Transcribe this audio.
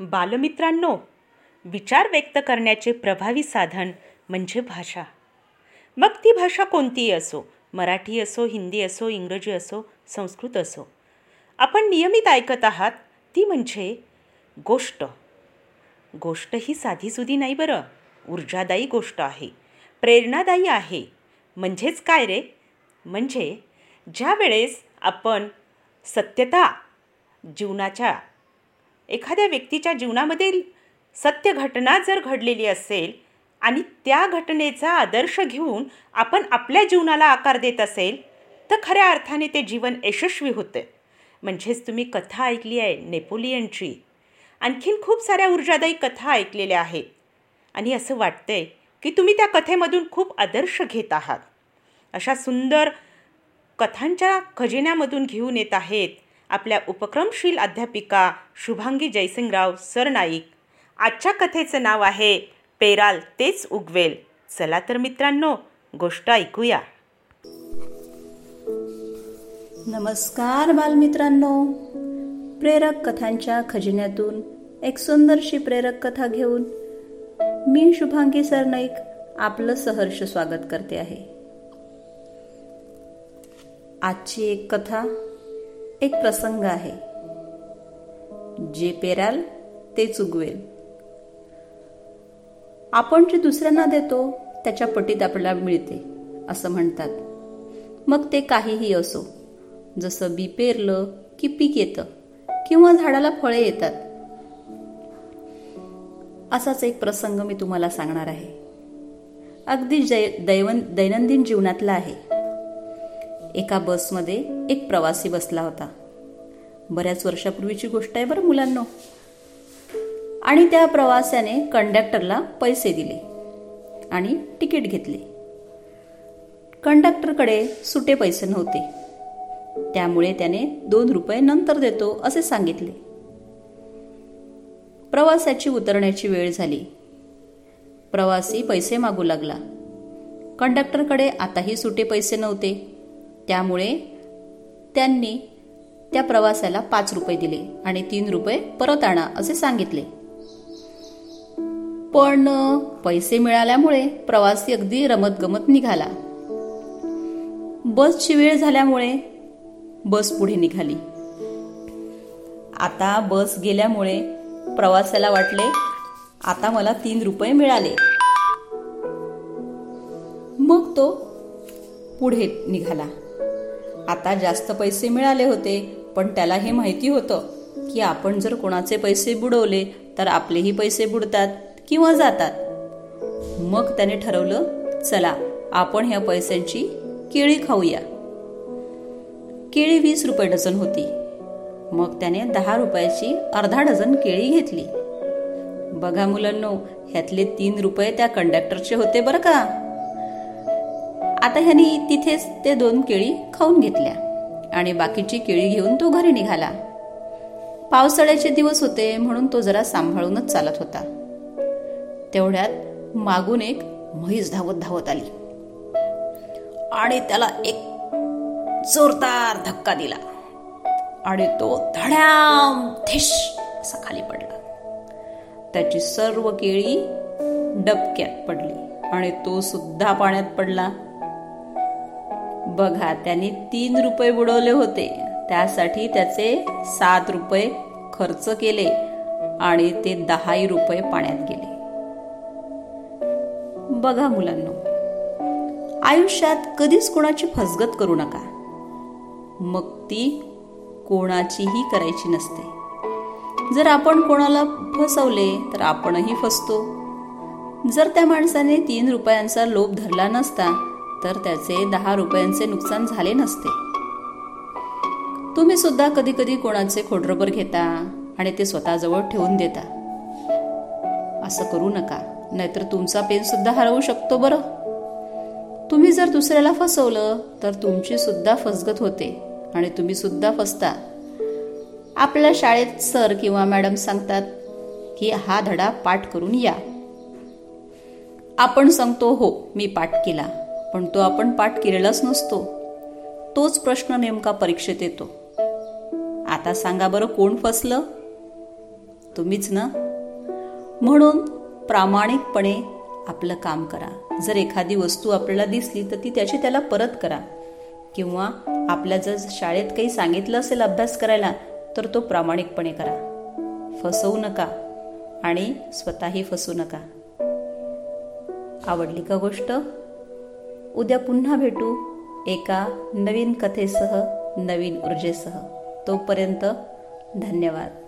बालमित्रांनो विचार व्यक्त करण्याचे प्रभावी साधन म्हणजे भाषा. मग ती भाषा कोणतीही असो? मराठी असो हिंदी असो इंग्रजी असो संस्कृत असो. आपण नियमित ऐकत आहात ती म्हणजे गोष्ट. गोष्ट ही साधीसुधी नाही बरं. ऊर्जादायी गोष्ट आहे. प्रेरणादायी आहे. म्हणजेच काय रे? म्हणजे ज्या वेळेस आपण सत्यता जीवनाच्या एखाद्या व्यक्तीच्या जीवनामधील सत्य घटना जर घडलेली असेल आणि त्या घटनेचा आदर्श घेऊन आपण आपल्या जीवनाला आकार देत असेल तर खऱ्या अर्थाने ते जीवन यशस्वी होतं. म्हणजेच तुम्ही कथा ऐकली आहे नेपोलियनची. आणखीन खूप साऱ्या ऊर्जादायी कथा ऐकलेल्या आहेत. आणि असं वाटतंय की तुम्ही त्या कथेमधून खूप आदर्श घेत आहात. अशा सुंदर कथांच्या खजिन्यामधून घेऊन येत आहेत. आपल्या उपक्रमशील अध्यापिका शुभांगी जयसिंगराव सरनाईक आजच्या कथेचं नाव आहे पेराल तेच उगवेल. चला तर मित्रांनो गोष्ट ऐकूया. नमस्कार बालमित्रांनो. प्रेरक कथांच्या खजिन्यातून एक सुंदरशी प्रेरक कथा घेऊन मी शुभांगी सरनाईक आपलं सहर्ष स्वागत करते आहे. आजची एक कथा एक प्रसंग आहे. जे पेराल ते चुगवेल. आपण जे दुसऱ्यांना देतो त्याच्या पटीत आपल्याला मिळते असं म्हणतात. मग ते काहीही असो जसं बी पेरलं की पीक येतं किंवा झाडाला फळे येतात. असाच एक प्रसंग मी तुम्हाला सांगणार आहे. अगदी जय दैवन दैनंदिन जीवनातला आहे. एका बसमध्ये एक प्रवासी बसला होता. बऱ्याच वर्षापूर्वीची गोष्ट आहे बरं मुलांना. आणि त्या प्रवास्याने कंडक्टरला पैसे दिले आणि तिकीट घेतले. कंडक्टरकडे सुटे पैसे नव्हते. त्यामुळे त्याने दोन रुपये नंतर देतो असे सांगितले. प्रवासाची उतरण्याची वेळ झाली. प्रवासी पैसे मागू लागला. कंडक्टरकडे आताही सुटे पैसे नव्हते. त्यामुळे त्यांनी त्या प्रवासाला पाच रुपये दिले आणि तीन रुपये परत आणा असे सांगितले. पण पैसे मिळाल्यामुळे प्रवासी अगदी रमतगमत निघाला. बसची वेळ झाल्यामुळे बस पुढे निघाली. आता बस गेल्यामुळे प्रवासाला वाटले आता मला तीन रुपये मिळाले. मग तो पुढे निघाला. आता जास्त पैसे मिळाले होते पण त्याला हे माहिती होतं की आपण जर कोणाचे पैसे बुडवले तर आपलेही पैसे बुडतात किंवा जातात. मग त्याने ठरवलं चला आपण ह्या पैशांची केळी खाऊया. केळी वीस रुपये डझन होती. मग त्याने दहा रुपयाची अर्धा डझन केळी घेतली. बघा मुलांनो ह्यातले तीन रुपये त्या कंडक्टरचे होते बरं का? आता ह्यानी तिथेच ते दोन केळी खाऊन घेतल्या आणि बाकीची केळी घेऊन तो घरी निघाला. पावसाळ्याचे दिवस होते म्हणून तो जरा सांभाळूनच चालत होता. तेवढ्यात मागून एक म्हैस धावत धावत आली. आणि त्याला एक जोरदार धक्का दिला. आणि तो धड्याम थिश असा खाली पडला. त्याची सर्व केळी डबक्यात पडली आणि तो सुद्धा पाण्यात पडला. बघा त्याने तीन रुपये बुडवले होते. त्यासाठी त्याचे सात रुपये खर्च केले आणि ते दहाही रुपये पाण्यात गेले. बघा मुलांना आयुष्यात कधीच कोणाची फसगत करू नका. मग ती कोणाचीही करायची नसते. जर आपण कोणाला फसवले तर आपणही फसतो. जर त्या माणसाने तीन रुपयांचा लोभ धरला नसता तर त्याचे दहा रुपयांचे नुकसान झाले नसते. तुम्ही सुद्धा कधी कधी कोणाचे खोडरबर घेता आणि ते स्वतःजवळ ठेवून देता. असं करू नका नाहीतर तुमचा पेन सुद्धा हरवू शकतो बरं. तुम्ही जर दुसऱ्याला फसवलं तर तुमची सुद्धा फसगत होते आणि तुम्ही सुद्धा फसता. आपल्या शाळेत सर किंवा मॅडम सांगतात की हा धडा पाठ करून या. आपण सांगतो हो मी पाठ केला. पण तो आपण पाठ केलेलाच नसतो. तोच प्रश्न नेमका परीक्षेत येतो. आता सांगा बरं कोण फसलं? तुम्हीच ना? म्हणून प्रामाणिकपणे आपलं काम करा. जर एखादी वस्तू आपल्याला दिसली तर ती त्याची त्याला परत करा. किंवा आपल्या जर शाळेत काही सांगितलं असेल अभ्यास करायला तर तो प्रामाणिकपणे करा. फसवू नका आणि स्वतःही फसू नका. आवडली का गोष्ट? उद्या पुन्हा भेटू एका नवीन कथेसह नवीन ऊर्जेसह. तोपर्यंत धन्यवाद.